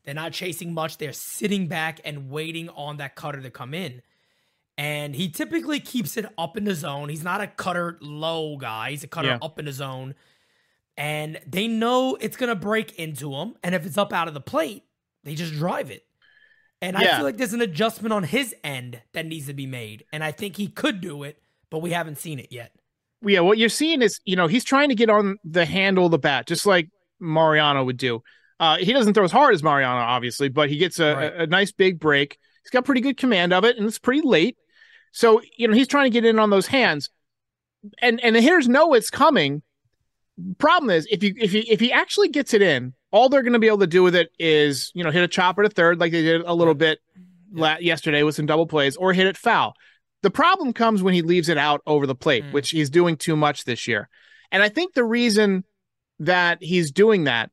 They're not chasing much. They're sitting back and waiting on that cutter to come in. And he typically keeps it up in the zone. He's not a cutter low guy. He's a cutter yeah. up in the zone. And they know it's going to break into him. And if it's up out of the plate, they just drive it. And yeah. I feel like there's an adjustment on his end that needs to be made. And I think he could do it, but we haven't seen it yet.
Yeah, what you're seeing is, you know, he's trying to get on the handle of the bat, just like Mariano would do. Uh, he doesn't throw as hard as Mariano, obviously, but he gets a, right. a, a nice big break. He's got pretty good command of it, and it's pretty late. So, you know, he's trying to get in on those hands. And and the hitters know it's coming. Problem is, if you if you if he actually gets it in, all they're going to be able to do with it is, you know, hit a chopper to third like they did a little bit la- yesterday with some double plays, or hit it foul. The problem comes when he leaves it out over the plate, mm. which he's doing too much this year. And I think the reason that he's doing that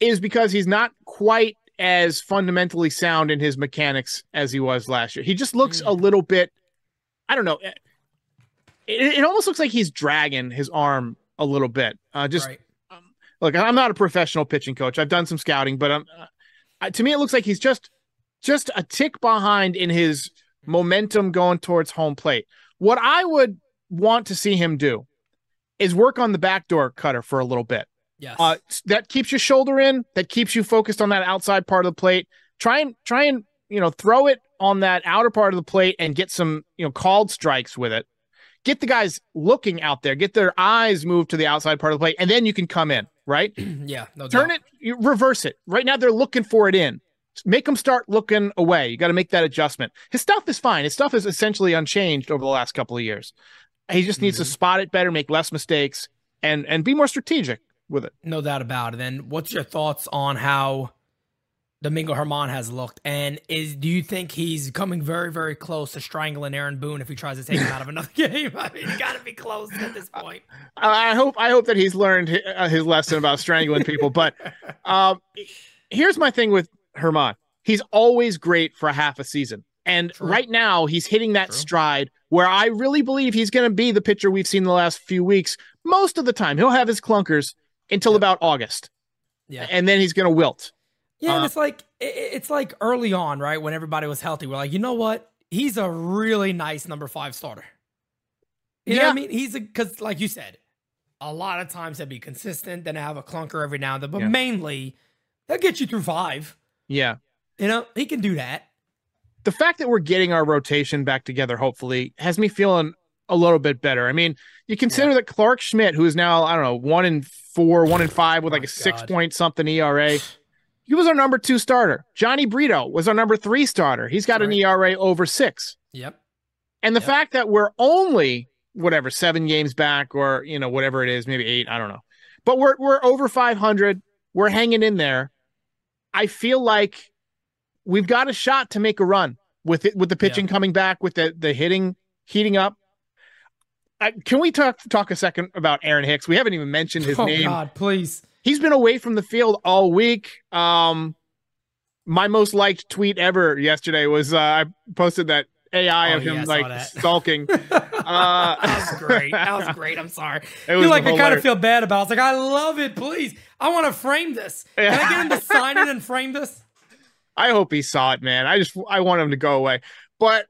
is because he's not quite as fundamentally sound in his mechanics as he was last year. He just looks mm. a little bit, I don't know. It, it, almost looks like he's dragging his arm a little bit. Uh, just right look, I'm not a professional pitching coach. I've done some scouting, but uh, to me, it looks like he's just just a tick behind in his momentum going towards home plate. What I would want to see him do is work on the backdoor cutter for a little bit.
Yes.
Uh, that keeps your shoulder in, that keeps you focused on that outside part of the plate. Try and try and, you know, throw it on that outer part of the plate and get some, you know, called strikes with it. Get the guys looking out there, get their eyes moved to the outside part of the plate, and then you can come in right?
yeah,
no Turn doubt. it, reverse it. Right now, they're looking for it in. Make them start looking away. You got to make that adjustment. His stuff is fine. His stuff is essentially unchanged over the last couple of years. He just needs mm-hmm. to spot it better, make less mistakes, and and be more strategic with it.
No doubt about it. And what's your thoughts on how Domingo Germán has looked, and is do you think he's coming very, very close to strangling Aaron Boone if he tries to take him out of another game? I mean, got to be close at this point.
I hope I hope that he's learned uh, his lesson about strangling people. But um, here's my thing with Germán: he's always great for a half a season, and True. right now he's hitting that True. stride where I really believe he's going to be the pitcher we've seen the last few weeks. Most of the time, he'll have his clunkers until about August
Yeah.
and then he's going to wilt.
Yeah, and
Uh,
it's like it- it's like early on, right? When everybody was healthy, we're like, you know what? He's a really nice number five starter. You know what
Yeah.
I mean? He's a because, like you said, a lot of times he'll be consistent, then have a clunker every now and then, but
Yeah.
mainly they'll get you through five.
Yeah.
You know, he can do that.
the fact that we're getting our rotation back together, hopefully, has me feeling a little bit better. I mean, you consider that Clarke Schmidt, who is now, I don't know, one in four, one in five with like
My
a six
God.
point something ERA. He was our number two starter. Jhony Brito was our number three starter. He's got an ERA over six.
Yep.
And the
Yep.
fact that we're only whatever seven games back, or you know whatever it is, maybe eight, I don't know, but we're we're over five hundred. We're hanging in there. I feel like we've got a shot to make a run with it with the pitching coming back, with the the hitting heating up. I, can we talk talk a second about Aaron Hicks? We haven't even mentioned his name.
oh
name.
God, please.
He's been away from the field all week. Um, my most liked tweet ever yesterday was uh, I posted that AI
Oh,
of him
yeah,
like stalking. Uh,
that was great. That was great. I'm sorry.
It
You
was
like I kind of feel bad about. it. I was like, I love it. Please, I want to frame this. Can I get him to sign it and frame this?
I hope he saw it, man. I just I want him to go away. But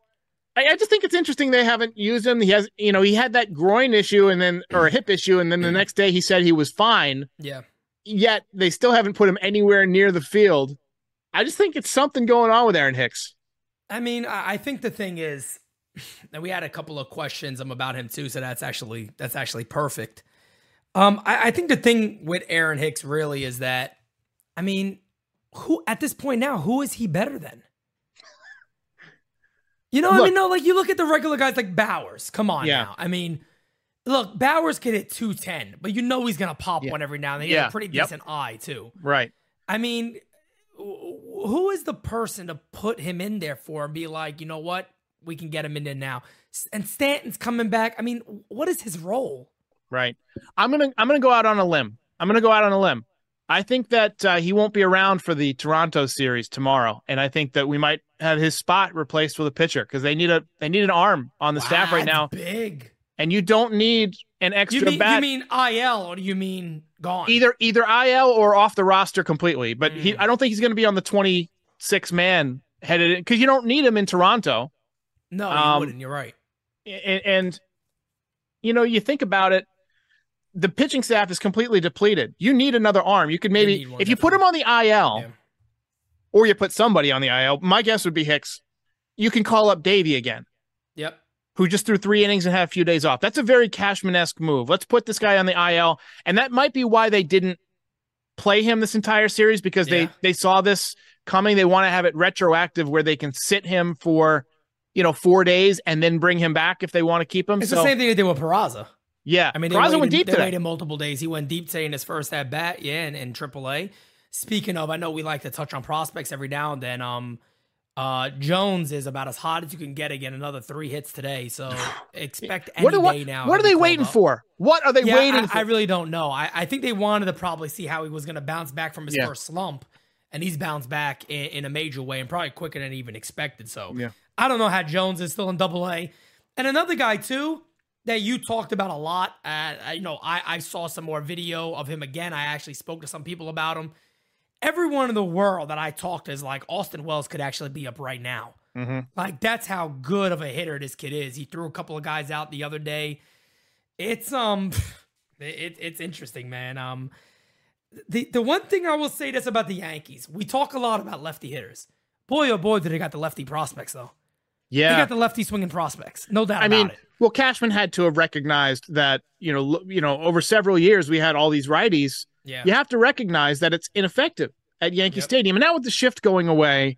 I, I just think it's interesting they haven't used him. He has, you know, he had that groin issue and then or a hip issue, and then the next day he said he was fine.
Yeah.
Yet they still haven't put him anywhere near the field. I just think it's something going on with Aaron Hicks.
I mean, I think the thing is, that we had a couple of questions um, about him too, so that's actually that's actually perfect. Um, I, I think the thing with Aaron Hicks really is that, I mean, who at this point now, who is he better than? You know, I mean, no, like you look at the regular guys like Bauers. Come on
Yeah.
now. I mean, look, Bauers can hit 210, but you know he's gonna pop
Yeah.
one every now and then. He has
Yeah.
a pretty
Yep.
decent eye, too.
Right.
I mean, who is the person to put him in there for and be like, you know what, we can get him in there now? And Stanton's coming back. I mean, what is his role?
Right. I'm gonna I'm gonna go out on a limb. I'm gonna go out on a limb. I think that uh, he won't be around for the Toronto series tomorrow, and I think that we might have his spot replaced with a pitcher because they need a they need an arm on the staff
Wow,
right now,
Big.
And you don't need an extra
You mean
bat
you mean IL or do you mean gone?
either either IL or off the roster completely. But he
Mm.
I don't think he's going to be on the 26 man headed because you don't need him in Toronto.
No, you
um,
wouldn't. You're right.
and, and you know you think about it the pitching staff is completely depleted you need another arm you could maybe
one,
if you put him on the il
Yeah.
or you put somebody on the il my guess would be hicks you can call up Deivi again
Yep.
Who just threw three innings and had a few days off that's a very cashman-esque move let's put this guy on the il and that might be why they didn't play him this entire series because they
Yeah.
they saw this coming they want to have it retroactive where they can sit him for you know four days and then bring him back if they want to keep him
It's
so
the same thing they did with Peraza.
yeah
I mean, they
Peraza
waited,
went deep
they
today
waited multiple days. He went deep today in his first at bat, yeah, in, in AAA. Speaking of, I know we like to touch on prospects every now and then. Um, uh, Jones is about as hot as you can get again. Another three hits today, so expect any
What are, what,
day now.
what are they waiting
up.
for? What are they
Yeah,
waiting
I,
for?
I really don't know. I, I think they wanted to probably see how he was going to bounce back from his
Yeah.
first slump, and he's bounced back in, in a major way and probably quicker than even expected. So
Yeah.
I don't know how Jones is still in Double A, and another guy too that you talked about a lot. Uh, I- you know, I, I saw some more video of him again. I actually spoke to some people about him. Everyone in the world that I talked to is like Austin Wells could actually be up right now.
Mhm.
Like that's how good of a hitter this kid is. He threw a couple of guys out the other day. It's um, it, it's interesting, man. Um, the the one thing I will say this about the Yankees, we talk a lot about lefty hitters. Boy, oh boy, did they got the lefty prospects though.
Yeah, they
got the lefty swinging prospects, no doubt
I
about
mean,
it.
well, Cashman had to have recognized that you know, you know, over several years we had all these righties.
Yeah,
You have to recognize that it's ineffective at Yankee
Yep.
Stadium, and now with the shift going away,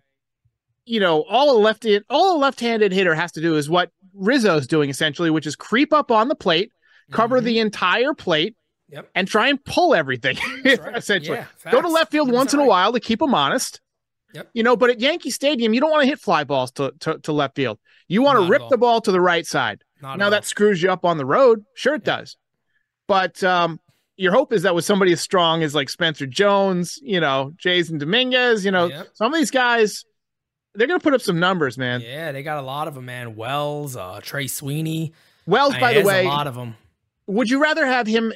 you know, all a left all a left-handed hitter has to do is what Rizzo's doing essentially, which is creep up on the plate, cover
Mhm.
the entire plate,
Yep.
and try and pull everything.
Right.
essentially,
Yeah,
go to left field once in a while to keep them honest.
Yep.
You know, but at Yankee Stadium, you don't want to hit fly balls to, to, to left field. You want
Not
to rip the ball to the right side.
Not
now that screws you up on the road. Sure, it does. But um, your hope is that with somebody as strong as like Spencer Jones, you know, Jasson Dominguez, you know,
Yep.
some of these guys, they're going to put up some numbers, man.
Yeah, they got a lot of them, man. Wells, uh, Trey Sweeney.
Wells, by the way,
a lot of them.
would you rather have him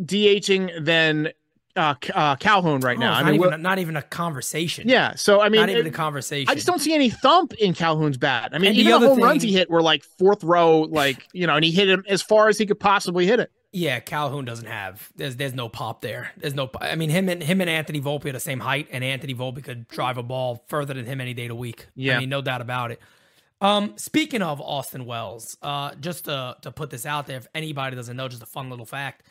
DHing than uh, uh, Calhoun right
Oh,
now. I
not,
mean,
even, not even a conversation.
yeah. So I mean,
not even
it-
a conversation.
I just don't see any thump in Calhoun's bat. I mean,
And the
even the,
other
home runs he hit were like fourth row, like you know, and he hit him as far as he could possibly hit it.
Yeah, Calhoun doesn't have. There's there's no pop there. There's no. I mean, him and him and Anthony Volpe are the same height, and Anthony Volpe could drive a ball further than him any day of the week.
Yeah.
I mean, no doubt about it. Um, speaking of Austin Wells, uh, just to to put this out there, if anybody doesn't know, just a fun little fact.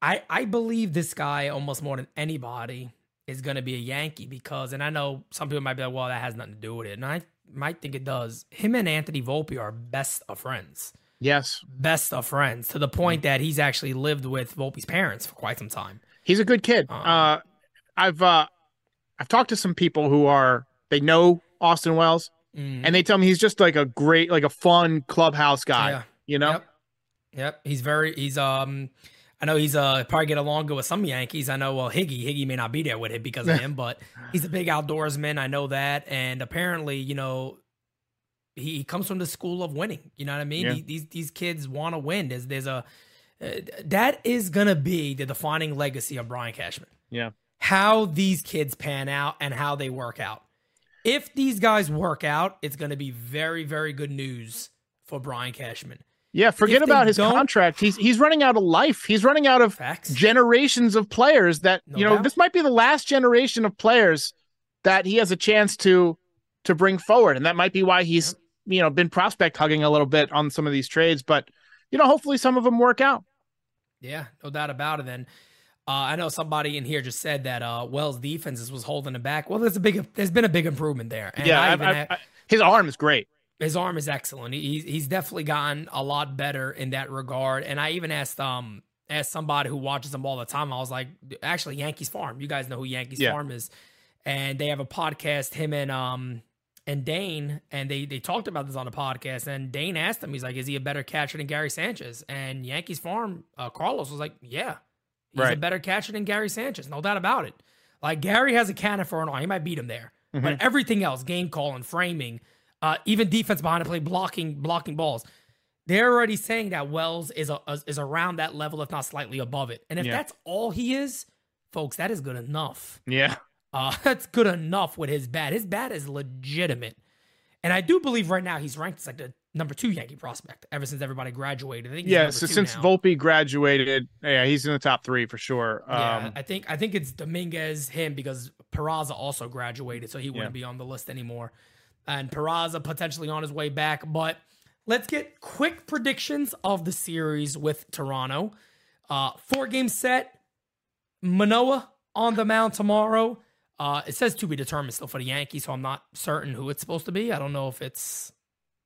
I I believe this guy almost more than anybody is going to be a Yankee because, and I know some people might be like, well, that has nothing to do with it, and I might think it does. Him and Anthony Volpe are best of friends
Yes,
best of friends to the point that he's actually lived with Volpe's parents for quite some time.
he's a good kid.
Um,
Uh, I've uh, I've talked to some people who are they know Austin Wells,
Mm.
and they tell me he's just like a great, like a fun clubhouse guy.
Yeah.
You know,
Yep. Yep. He's very he's um I know he's uh probably get along good with some Yankees. I know well Higgy, Higgy may not be there with it because of him, but he's a big outdoorsman. I know that. And apparently, you know, he, he comes from the school of winning. You know what I mean?
Yeah.
These- These kids want to win. There's there's a uh, that is gonna be the defining legacy of Brian Cashman.
yeah,
how these kids pan out and how they work out. If these guys work out, it's going to be very, very good news for Brian Cashman.
yeah. Forget about his contract. He's he's running out of life. He's running out of
Facts.
generations of players that
No
you know
doubt.
this might be the last generation of players that he has a chance to to bring forward and that might be why he's you know been prospect hugging a little bit on some of these trades but you know hopefully some of them work out
Yeah, no doubt about it. Then uh, I know somebody in here just said that uh, Wells' defense was holding him back. Well, there's a big, there's been a big improvement there. And
yeah
I
I-
had-
I- his arm is great
his arm is excellent. He, he's he's definitely gotten a lot better in that regard. And I even asked um asked somebody who watches them all the time. I was like, actually, Yankees Farm. You guys know who Yankees
Yeah.
Farm is, and they have a podcast. Him and um and Dane, and they they talked about this on the podcast. And Dane asked him, he's like, is he a better catcher than Gary Sanchez? And Yankees Farm, uh, Carlos was like, yeah, he's a better catcher than Gary Sanchez, no doubt about it. Like Gary has a cannon for an arm. He might beat him there. But everything else, game calling, framing, uh, even defense behind the play, blocking, blocking balls. They're already saying that Wells is a, is around that level, if not slightly above it. And if
Yeah.
that's all he is, folks, that is good enough.
yeah
Uh, that's good enough with his bat. His bat is legitimate. And I do believe right now he's ranked as like the number two Yankee prospect ever since everybody graduated. I think
yeah so since
now.
volpe graduated yeah he's in the top three for sure
Yeah,
um
I think I think it's Dominguez him because Peraza also graduated, so he wouldn't
Yeah.
be on the list anymore. And Peraza potentially on his way back. But let's get quick predictions of the series with Toronto. Uh, four game set. Manoah on the mound tomorrow. Uh, it says to be determined still for the Yankees, so I'm not certain who it's supposed to be. I don't know if it's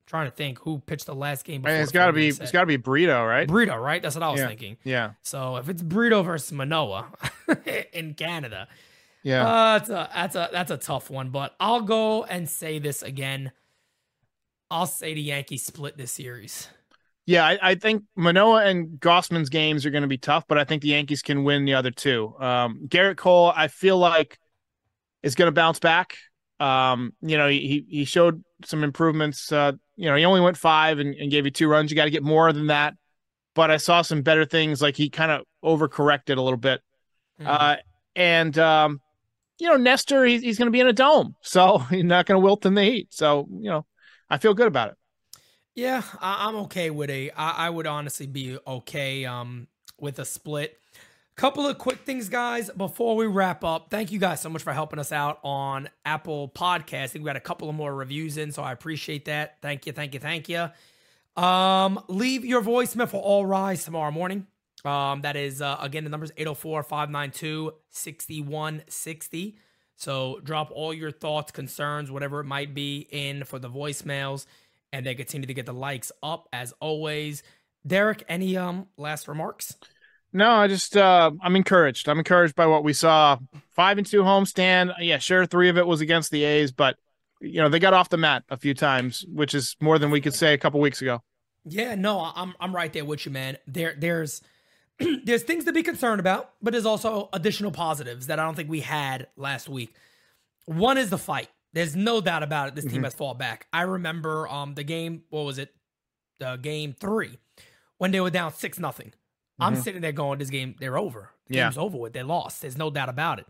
trying to think who pitched the last game.
It's got to be
set.
it's got to be burrito right
Burrito, right? That's what I was
Yeah.
thinking.
yeah
So if it's Brito versus Manoah in Canada,
yeah
uh, that's a that's a that's a tough one. But I'll go and say this again. I'll say the Yankees split this series.
Yeah, I, I think Manoah and Gausman's games are going to be tough, but I think the Yankees can win the other two. Um, Gerrit Cole, I feel like is going to bounce back. Um, you know, he he showed some improvements. Uh, you know, he only went five and, and gave you two runs. You got to get more than that. But I saw some better things, like he kind of overcorrected a little bit.
Hmm.
Uh, and um, you know, Nestor, he's he's going to be in a dome, so he's not going to wilt in the heat. So you know, I feel good about it.
Yeah, I, I'm okay with a. I, I would honestly be okay um with a split. Couple of quick things, guys, before we wrap up. Thank you guys so much for helping us out on Apple Podcast. I think we got a couple of more reviews in, so I appreciate that. Thank you, thank you, thank you. Um, leave your voicemail for All Rise tomorrow morning. Um, that is uh, again the number is 804-592-6160. So drop all your thoughts, concerns, whatever it might be in for the voicemails and then continue to get the likes up as always. Derek, any um last remarks?
No, I just uh I'm encouraged. I'm encouraged by what we saw. Five and two homestand. Yeah, sure, three of it was against the A's, but you know, they got off the mat a few times, which is more than we could say a couple weeks ago.
Yeah, no, I'm I'm right there with you, man. There there's there's things to be concerned about, but there's also additional positives that I don't think we had last week. One is the fight. There's no doubt about it. This team
Mhm.
has fought back. I remember um the game. What was it? The game three when they were down six nothing. I'm sitting there going, this game, they're over. The
Yeah.
game's over with. They lost. There's no doubt about it.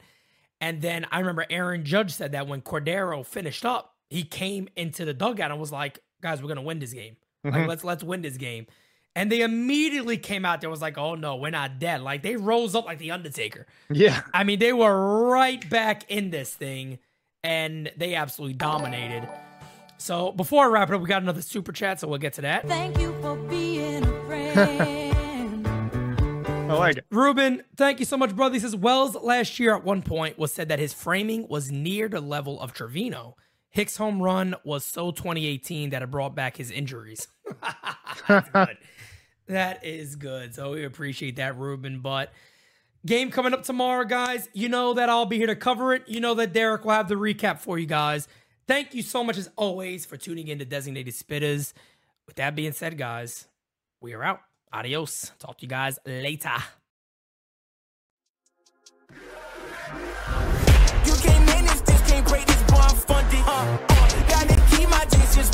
And then I remember Aaron Judge said that when Cordero finished up, he came into the dugout and was like, guys, we're gonna win this game. Like,
Mhm.
let's let's win this game. And they immediately came out there was like, oh no, we're not dead. Like they rose up like the Undertaker.
Yeah.
I mean, they were right back in this thing and they absolutely dominated. So before I wrap it up, we got another super chat, so we'll get to that.
Thank you for being a friend.
I like it.
Ruben, thank you so much, brother. He says Wells last year at one point was said that his framing was near the level of Trevino. Hicks' home run was so 2018 that it brought back his injuries. That is good. So we appreciate that, Ruben. But game coming up tomorrow, guys. You know that I'll be here to cover it. You know that Derek will have the recap for you guys. Thank you so much, as always, for tuning in to Designated Spittaz. With that being said, guys, we are out. Adios. Talk to you guys later.
You can't manage this, can't break this, I'm funded. Uh, uh, gotta keep my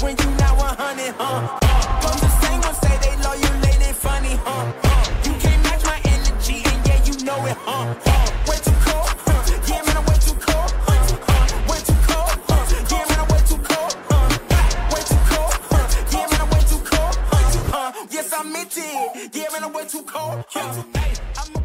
when you not 100, huh? Uh, from the same one say they funny, huh? Uh, you can't match my energy, and yeah, you know it, huh? Uh, it. Yeah, man, I'm way too cold, huh? Hey, I'm